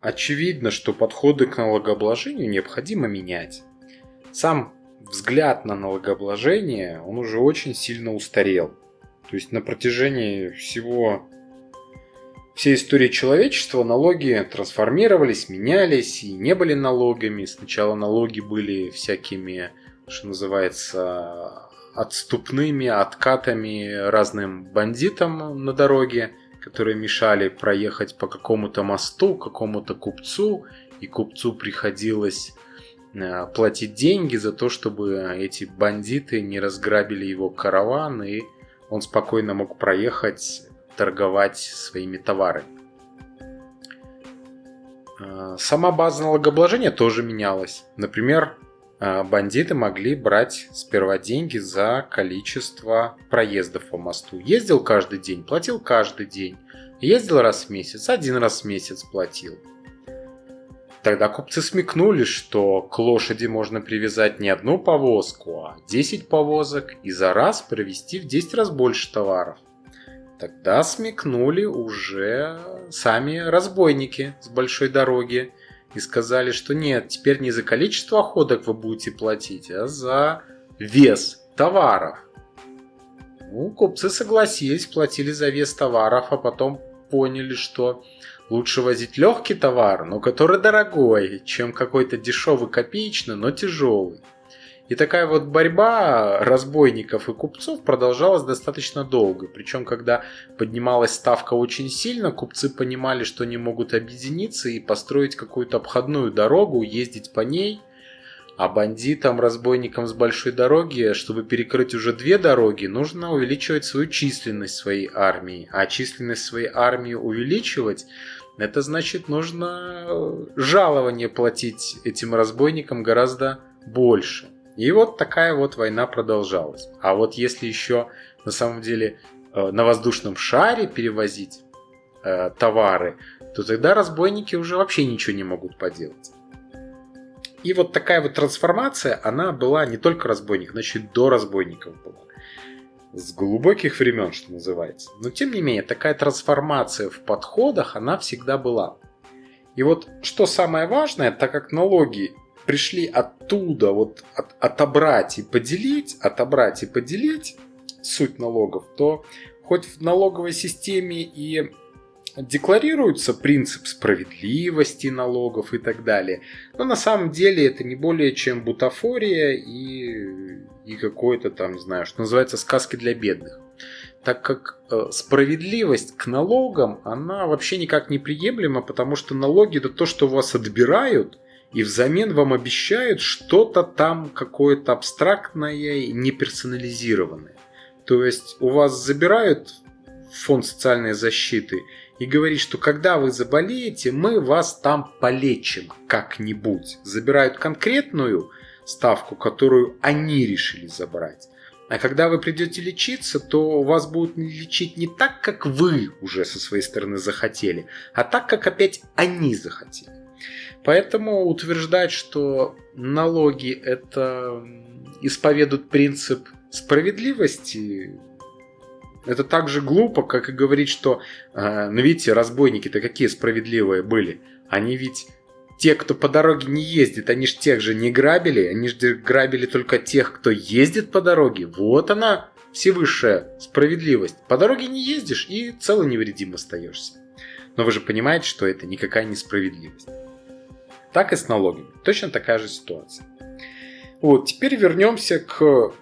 очевидно, что подходы к налогообложению необходимо менять. Сам взгляд на налогообложение, он уже очень сильно устарел. То есть на протяжении всего всей истории человечества налоги трансформировались, менялись и не были налогами. Сначала налоги были всякими, что называется, отступными откатами разным бандитам на дороге, которые мешали проехать по какому-то мосту, какому-то купцу, и купцу приходилось э, платить деньги за то, чтобы эти бандиты не разграбили его караван, и он спокойно мог проехать, торговать своими товарами. Э, сама база налогообложения тоже менялась. Например, бандиты могли брать сперва деньги за количество проездов по мосту. Ездил каждый день, платил каждый день. Ездил раз в месяц, один раз в месяц платил. Тогда купцы смекнули, что к лошади можно привязать не одну повозку, а 10 повозок и за раз провести в 10 раз больше товаров. Тогда смекнули уже сами разбойники с большой дороги и сказали, что нет, теперь не за количество охоток вы будете платить, а за вес товаров. Ну, купцы согласились, платили за вес товаров, а потом поняли, что лучше возить легкий товар, но который дорогой, чем какой-то дешевый копеечный, но тяжелый. И такая вот борьба разбойников и купцов продолжалась достаточно долго. Причем, когда поднималась ставка очень сильно, купцы понимали, что они могут объединиться и построить какую-то обходную дорогу, ездить по ней. А бандитам, разбойникам с большой дороги, чтобы перекрыть уже две дороги, нужно увеличивать свою численность своей армии. А численность своей армии увеличивать, это значит нужно жалование платить этим разбойникам гораздо больше. И вот такая вот война продолжалась. А вот если еще на самом деле э, на воздушном шаре перевозить э, товары, то тогда разбойники уже вообще ничего не могут поделать. И вот такая вот трансформация, она была не только разбойник, значит до разбойников была. С глубоких времен, что называется. Но тем не менее, такая трансформация в подходах, она всегда была. И вот что самое важное, так как налоги пришли оттуда вот от, отобрать и поделить, отобрать и поделить суть налогов, то хоть в налоговой системе и декларируется принцип справедливости налогов и так далее, но на самом деле это не более чем бутафория и, и какой-то там, не знаю, что называется, сказки для бедных. Так как э, справедливость к налогам, она вообще никак не приемлема, потому что налоги это то, что у вас отбирают, и взамен вам обещают что-то там какое-то абстрактное и неперсонализированное. То есть у вас забирают фонд социальной защиты и говорит, что когда вы заболеете, мы вас там полечим как-нибудь. Забирают конкретную ставку, которую они решили забрать. А когда вы придете лечиться, то вас будут лечить не так, как вы уже со своей стороны захотели, а так, как опять они захотели. Поэтому утверждать, что налоги это исповедуют принцип справедливости, это так же глупо, как и говорить, что, э, ну видите, разбойники-то какие справедливые были. Они ведь те, кто по дороге не ездит, они же тех же не грабили, они же грабили только тех, кто ездит по дороге. Вот она, всевысшая справедливость. По дороге не ездишь и цело невредим остаешься. Но вы же понимаете, что это никакая не справедливость так и с налогами. Точно такая же ситуация. Вот, теперь вернемся к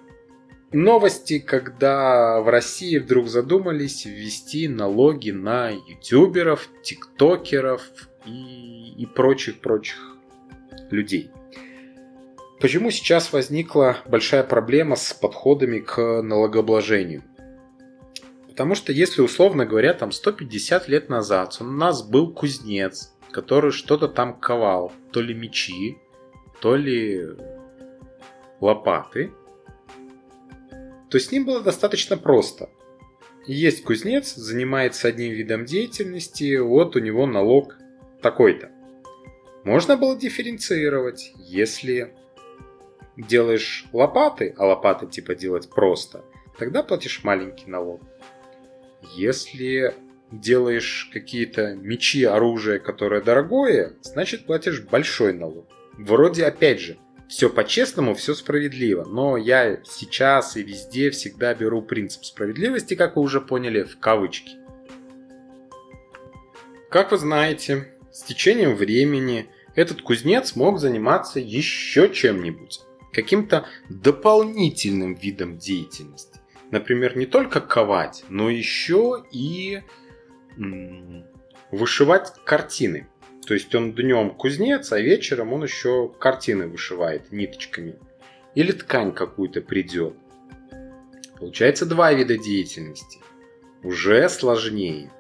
новости, когда в России вдруг задумались ввести налоги на ютуберов, тиктокеров и, и прочих-прочих людей. Почему сейчас возникла большая проблема с подходами к налогообложению? Потому что если, условно говоря, там 150 лет назад у нас был кузнец, который что-то там ковал. То ли мечи, то ли лопаты. То с ним было достаточно просто. Есть кузнец, занимается одним видом деятельности, вот у него налог такой-то. Можно было дифференцировать, если делаешь лопаты, а лопаты типа делать просто, тогда платишь маленький налог. Если делаешь какие-то мечи, оружие, которое дорогое, значит платишь большой налог. Вроде, опять же, все по-честному, все справедливо. Но я сейчас и везде всегда беру принцип справедливости, как вы уже поняли, в кавычки. Как вы знаете, с течением времени этот кузнец мог заниматься еще чем-нибудь, каким-то дополнительным видом деятельности. Например, не только ковать, но еще и вышивать картины. То есть он днем кузнец, а вечером он еще картины вышивает ниточками. Или ткань какую-то придет. Получается два вида деятельности. Уже сложнее.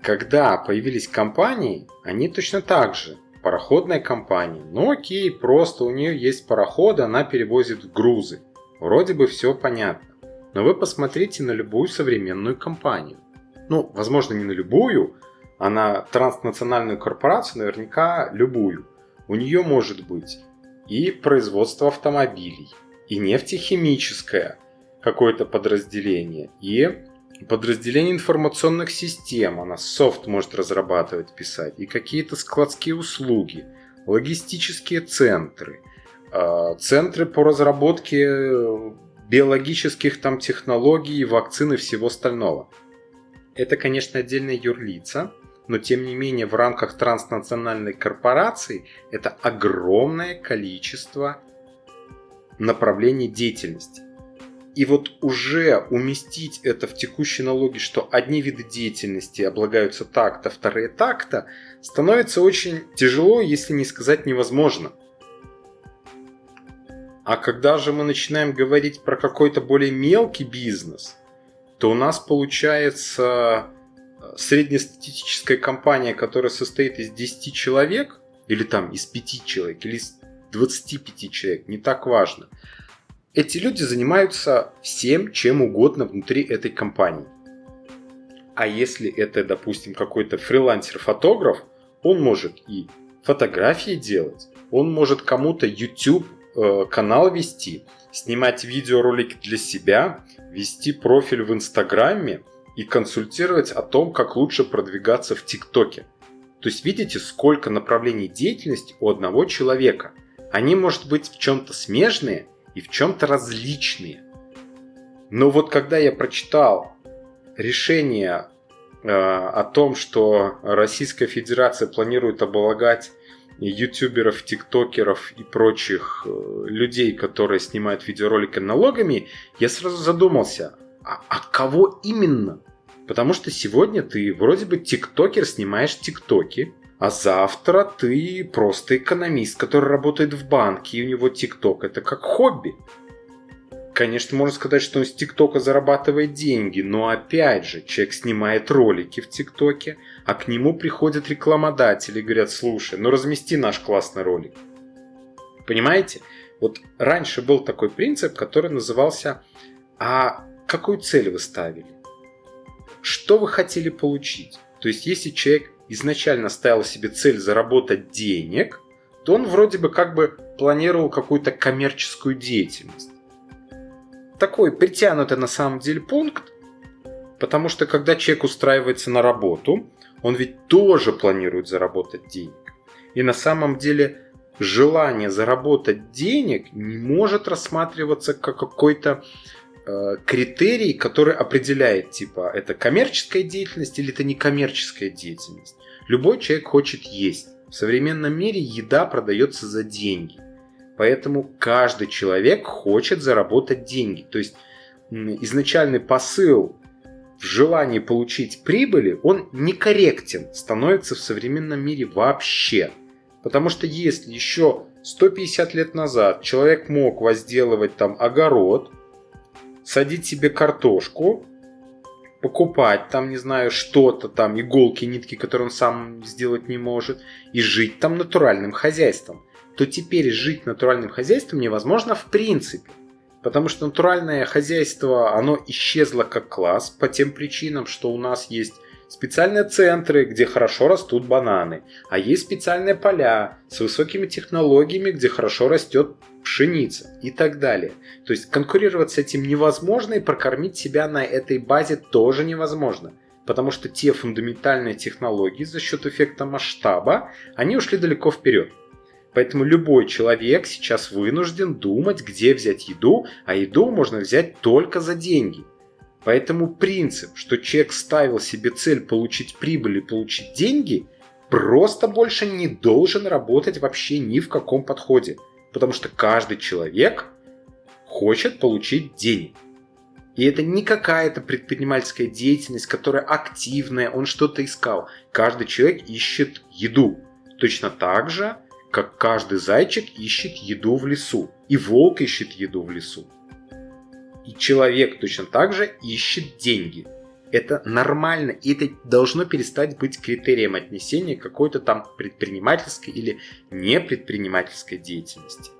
Когда появились компании, они точно так же. Пароходная компания. Ну окей, просто у нее есть пароходы, она перевозит грузы. Вроде бы все понятно. Но вы посмотрите на любую современную компанию. Ну, возможно, не на любую, а на транснациональную корпорацию наверняка любую. У нее может быть и производство автомобилей, и нефтехимическое какое-то подразделение, и подразделение информационных систем, она софт может разрабатывать, писать, и какие-то складские услуги, логистические центры, а, центры по разработке биологических там технологий, вакцин и всего остального. Это, конечно, отдельные юрлица, но тем не менее в рамках транснациональной корпорации это огромное количество направлений деятельности. И вот уже уместить это в текущие налоги, что одни виды деятельности облагаются так-то, вторые так-то, становится очень тяжело, если не сказать невозможно. А когда же мы начинаем говорить про какой-то более мелкий бизнес, то у нас получается среднестатистическая компания, которая состоит из 10 человек, или там из 5 человек, или из 25 человек, не так важно. Эти люди занимаются всем, чем угодно внутри этой компании. А если это, допустим, какой-то фрилансер-фотограф, он может и фотографии делать, он может кому-то YouTube э, канал вести, снимать видеоролики для себя, вести профиль в Инстаграме, и консультировать о том, как лучше продвигаться в ТикТоке. То есть видите, сколько направлений деятельности у одного человека. Они, может быть, в чем-то смежные и в чем-то различные. Но вот когда я прочитал решение э, о том, что Российская Федерация планирует облагать ютуберов, тиктокеров и прочих э, людей, которые снимают видеоролики налогами, я сразу задумался, а, а кого именно? Потому что сегодня ты вроде бы тиктокер, снимаешь тиктоки, а завтра ты просто экономист, который работает в банке, и у него тикток. Это как хобби. Конечно, можно сказать, что он с ТикТока зарабатывает деньги, но опять же, человек снимает ролики в ТикТоке, а к нему приходят рекламодатели и говорят, слушай, ну размести наш классный ролик. Понимаете? Вот раньше был такой принцип, который назывался «А какую цель вы ставили? Что вы хотели получить? То есть, если человек изначально ставил себе цель заработать денег, то он вроде бы как бы планировал какую-то коммерческую деятельность. Такой притянутый на самом деле пункт, потому что когда человек устраивается на работу, он ведь тоже планирует заработать денег. И на самом деле желание заработать денег не может рассматриваться как какой-то Э, критерий, который определяет, типа, это коммерческая деятельность или это некоммерческая деятельность. Любой человек хочет есть. В современном мире еда продается за деньги. Поэтому каждый человек хочет заработать деньги. То есть изначальный посыл в желании получить прибыли, он некорректен становится в современном мире вообще. Потому что если еще 150 лет назад человек мог возделывать там огород, садить себе картошку, покупать там, не знаю, что-то там, иголки, нитки, которые он сам сделать не может, и жить там натуральным хозяйством, то теперь жить натуральным хозяйством невозможно в принципе. Потому что натуральное хозяйство, оно исчезло как класс по тем причинам, что у нас есть специальные центры, где хорошо растут бананы, а есть специальные поля с высокими технологиями, где хорошо растет пшеница и так далее. То есть конкурировать с этим невозможно и прокормить себя на этой базе тоже невозможно. Потому что те фундаментальные технологии за счет эффекта масштаба, они ушли далеко вперед. Поэтому любой человек сейчас вынужден думать, где взять еду, а еду можно взять только за деньги. Поэтому принцип, что человек ставил себе цель получить прибыль и получить деньги, просто больше не должен работать вообще ни в каком подходе. Потому что каждый человек хочет получить денег. И это не какая-то предпринимательская деятельность, которая активная, он что-то искал. Каждый человек ищет еду. Точно так же, как каждый зайчик ищет еду в лесу. И волк ищет еду в лесу. И человек точно так же ищет деньги. Это нормально, и это должно перестать быть критерием отнесения какой-то там предпринимательской или непредпринимательской деятельности.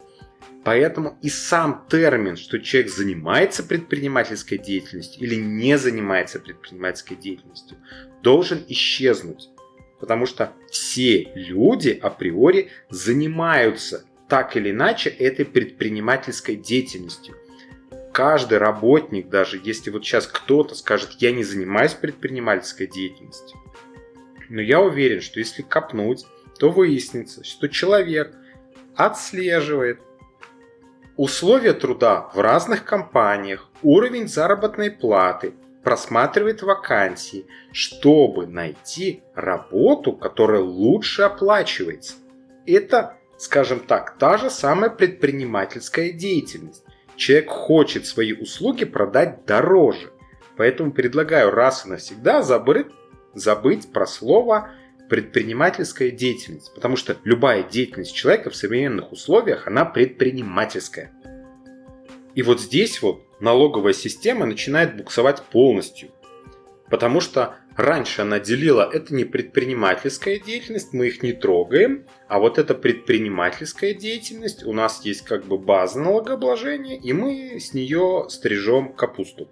Поэтому и сам термин, что человек занимается предпринимательской деятельностью или не занимается предпринимательской деятельностью, должен исчезнуть. Потому что все люди априори занимаются так или иначе этой предпринимательской деятельностью. Каждый работник, даже если вот сейчас кто-то скажет, я не занимаюсь предпринимательской деятельностью, но я уверен, что если копнуть, то выяснится, что человек отслеживает условия труда в разных компаниях, уровень заработной платы, просматривает вакансии, чтобы найти работу, которая лучше оплачивается. Это, скажем так, та же самая предпринимательская деятельность человек хочет свои услуги продать дороже. Поэтому предлагаю раз и навсегда забыть, забыть про слово предпринимательская деятельность. Потому что любая деятельность человека в современных условиях, она предпринимательская. И вот здесь вот налоговая система начинает буксовать полностью. Потому что раньше она делила, это не предпринимательская деятельность, мы их не трогаем, а вот эта предпринимательская деятельность, у нас есть как бы база налогообложения, и мы с нее стрижем капусту.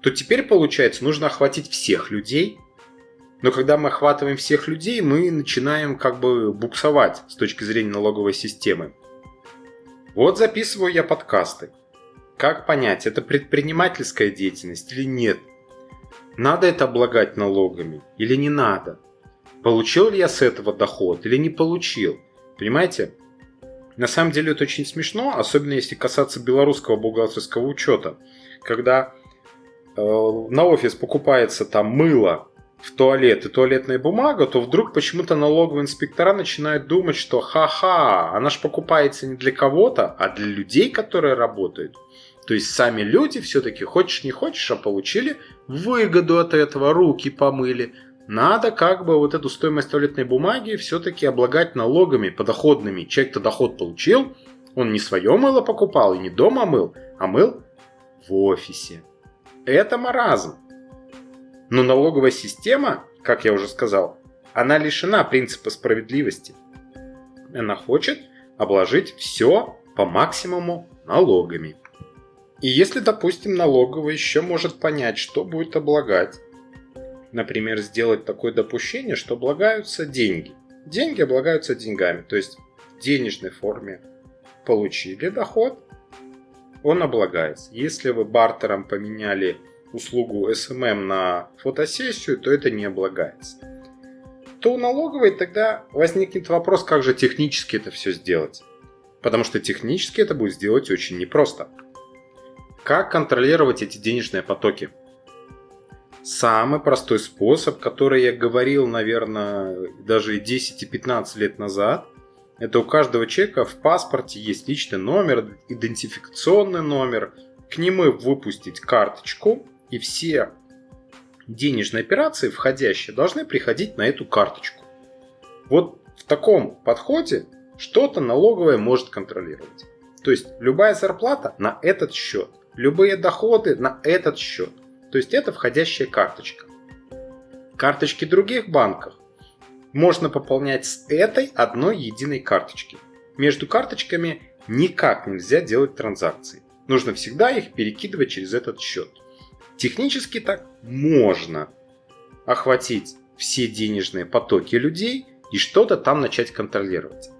То теперь получается, нужно охватить всех людей, но когда мы охватываем всех людей, мы начинаем как бы буксовать с точки зрения налоговой системы. Вот записываю я подкасты. Как понять, это предпринимательская деятельность или нет – надо это облагать налогами или не надо? Получил ли я с этого доход или не получил? Понимаете? На самом деле это очень смешно, особенно если касаться белорусского бухгалтерского учета. Когда э, на офис покупается там мыло в туалет и туалетная бумага, то вдруг почему-то налоговые инспектора начинают думать, что ха-ха, она же покупается не для кого-то, а для людей, которые работают. То есть сами люди все-таки, хочешь не хочешь, а получили выгоду от этого, руки помыли. Надо как бы вот эту стоимость туалетной бумаги все-таки облагать налогами подоходными. Человек-то доход получил, он не свое мыло покупал и не дома мыл, а мыл в офисе. Это маразм. Но налоговая система, как я уже сказал, она лишена принципа справедливости. Она хочет обложить все по максимуму налогами. И если, допустим, налоговый еще может понять, что будет облагать, например, сделать такое допущение, что облагаются деньги. Деньги облагаются деньгами, то есть в денежной форме получили доход, он облагается. Если вы бартером поменяли услугу SMM на фотосессию, то это не облагается. То у налоговой тогда возникнет вопрос, как же технически это все сделать. Потому что технически это будет сделать очень непросто. Как контролировать эти денежные потоки? Самый простой способ, который я говорил, наверное, даже и 10 и 15 лет назад, это у каждого человека в паспорте есть личный номер, идентификационный номер. К нему выпустить карточку, и все денежные операции, входящие, должны приходить на эту карточку. Вот в таком подходе что-то налоговое может контролировать. То есть любая зарплата на этот счет – любые доходы на этот счет. То есть это входящая карточка. Карточки других банков можно пополнять с этой одной единой карточки. Между карточками никак нельзя делать транзакции. Нужно всегда их перекидывать через этот счет. Технически так можно, охватить все денежные потоки людей и что-то там начать контролировать.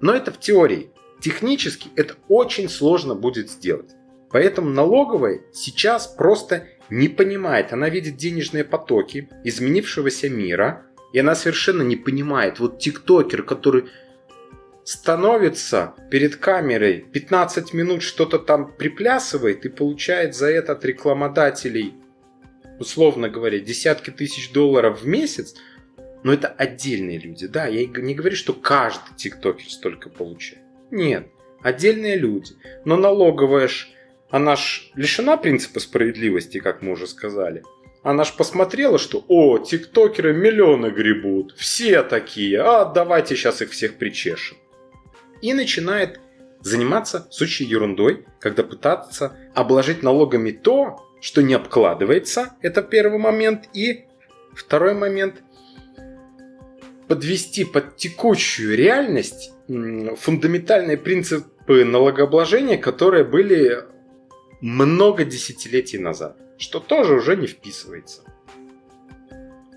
Но это в теории. Технически это очень сложно будет сделать. Поэтому налоговая сейчас просто не понимает. Она видит денежные потоки изменившегося мира, и она совершенно не понимает. Вот тиктокер, который становится перед камерой 15 минут что-то там приплясывает и получает за это от рекламодателей, условно говоря, десятки тысяч долларов в месяц, но это отдельные люди. Да, я не говорю, что каждый тиктокер столько получает. Нет, отдельные люди. Но налоговая ж, она ж лишена принципа справедливости, как мы уже сказали. Она ж посмотрела, что о, тиктокеры миллионы гребут, все такие, а давайте сейчас их всех причешем и начинает заниматься сущей ерундой, когда пытаться обложить налогами то, что не обкладывается, это первый момент, и второй момент подвести под текущую реальность фундаментальные принципы налогообложения, которые были много десятилетий назад, что тоже уже не вписывается.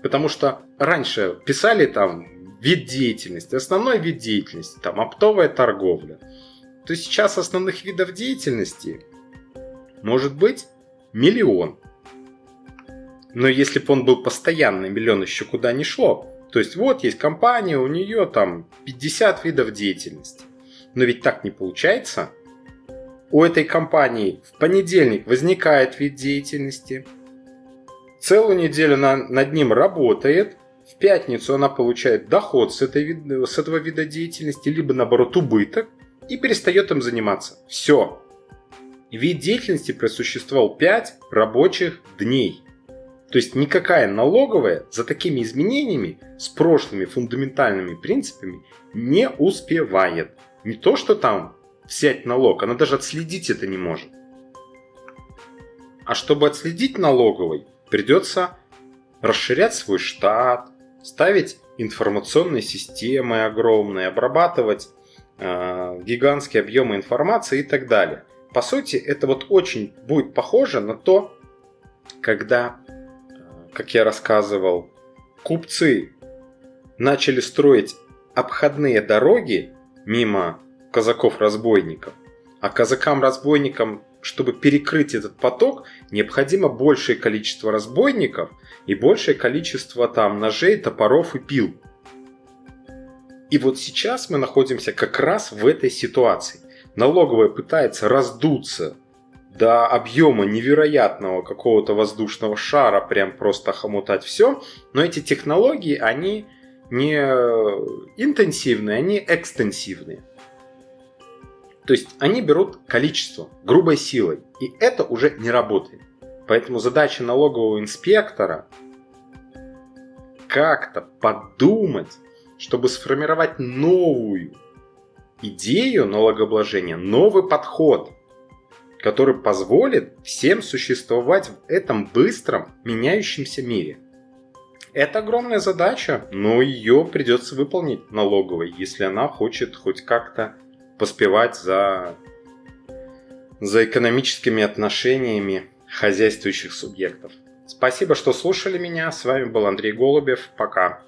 Потому что раньше писали там вид деятельности, основной вид деятельности, там оптовая торговля, то сейчас основных видов деятельности может быть миллион. Но если бы он был постоянный, миллион еще куда не шло. То есть вот есть компания, у нее там 50 видов деятельности. Но ведь так не получается. У этой компании в понедельник возникает вид деятельности, целую неделю она над ним работает, в пятницу она получает доход с, этой, с этого вида деятельности, либо наоборот убыток, и перестает им заниматься. Все. Вид деятельности просуществовал 5 рабочих дней. То есть никакая налоговая за такими изменениями с прошлыми фундаментальными принципами не успевает. Не то, что там взять налог, она даже отследить это не может. А чтобы отследить налоговой, придется расширять свой штат, ставить информационные системы огромные, обрабатывать э, гигантские объемы информации и так далее. По сути, это вот очень будет похоже на то, когда, э, как я рассказывал, купцы начали строить обходные дороги мимо казаков-разбойников, а казакам-разбойникам чтобы перекрыть этот поток, необходимо большее количество разбойников и большее количество там ножей, топоров и пил. И вот сейчас мы находимся как раз в этой ситуации. Налоговая пытается раздуться до объема невероятного какого-то воздушного шара, прям просто хомутать все. Но эти технологии, они не интенсивные, они экстенсивные. То есть они берут количество грубой силой, и это уже не работает. Поэтому задача налогового инспектора как-то подумать, чтобы сформировать новую идею налогообложения, новый подход, который позволит всем существовать в этом быстром меняющемся мире. Это огромная задача, но ее придется выполнить налоговой, если она хочет хоть как-то поспевать за, за экономическими отношениями хозяйствующих субъектов. Спасибо, что слушали меня. С вами был Андрей Голубев. Пока.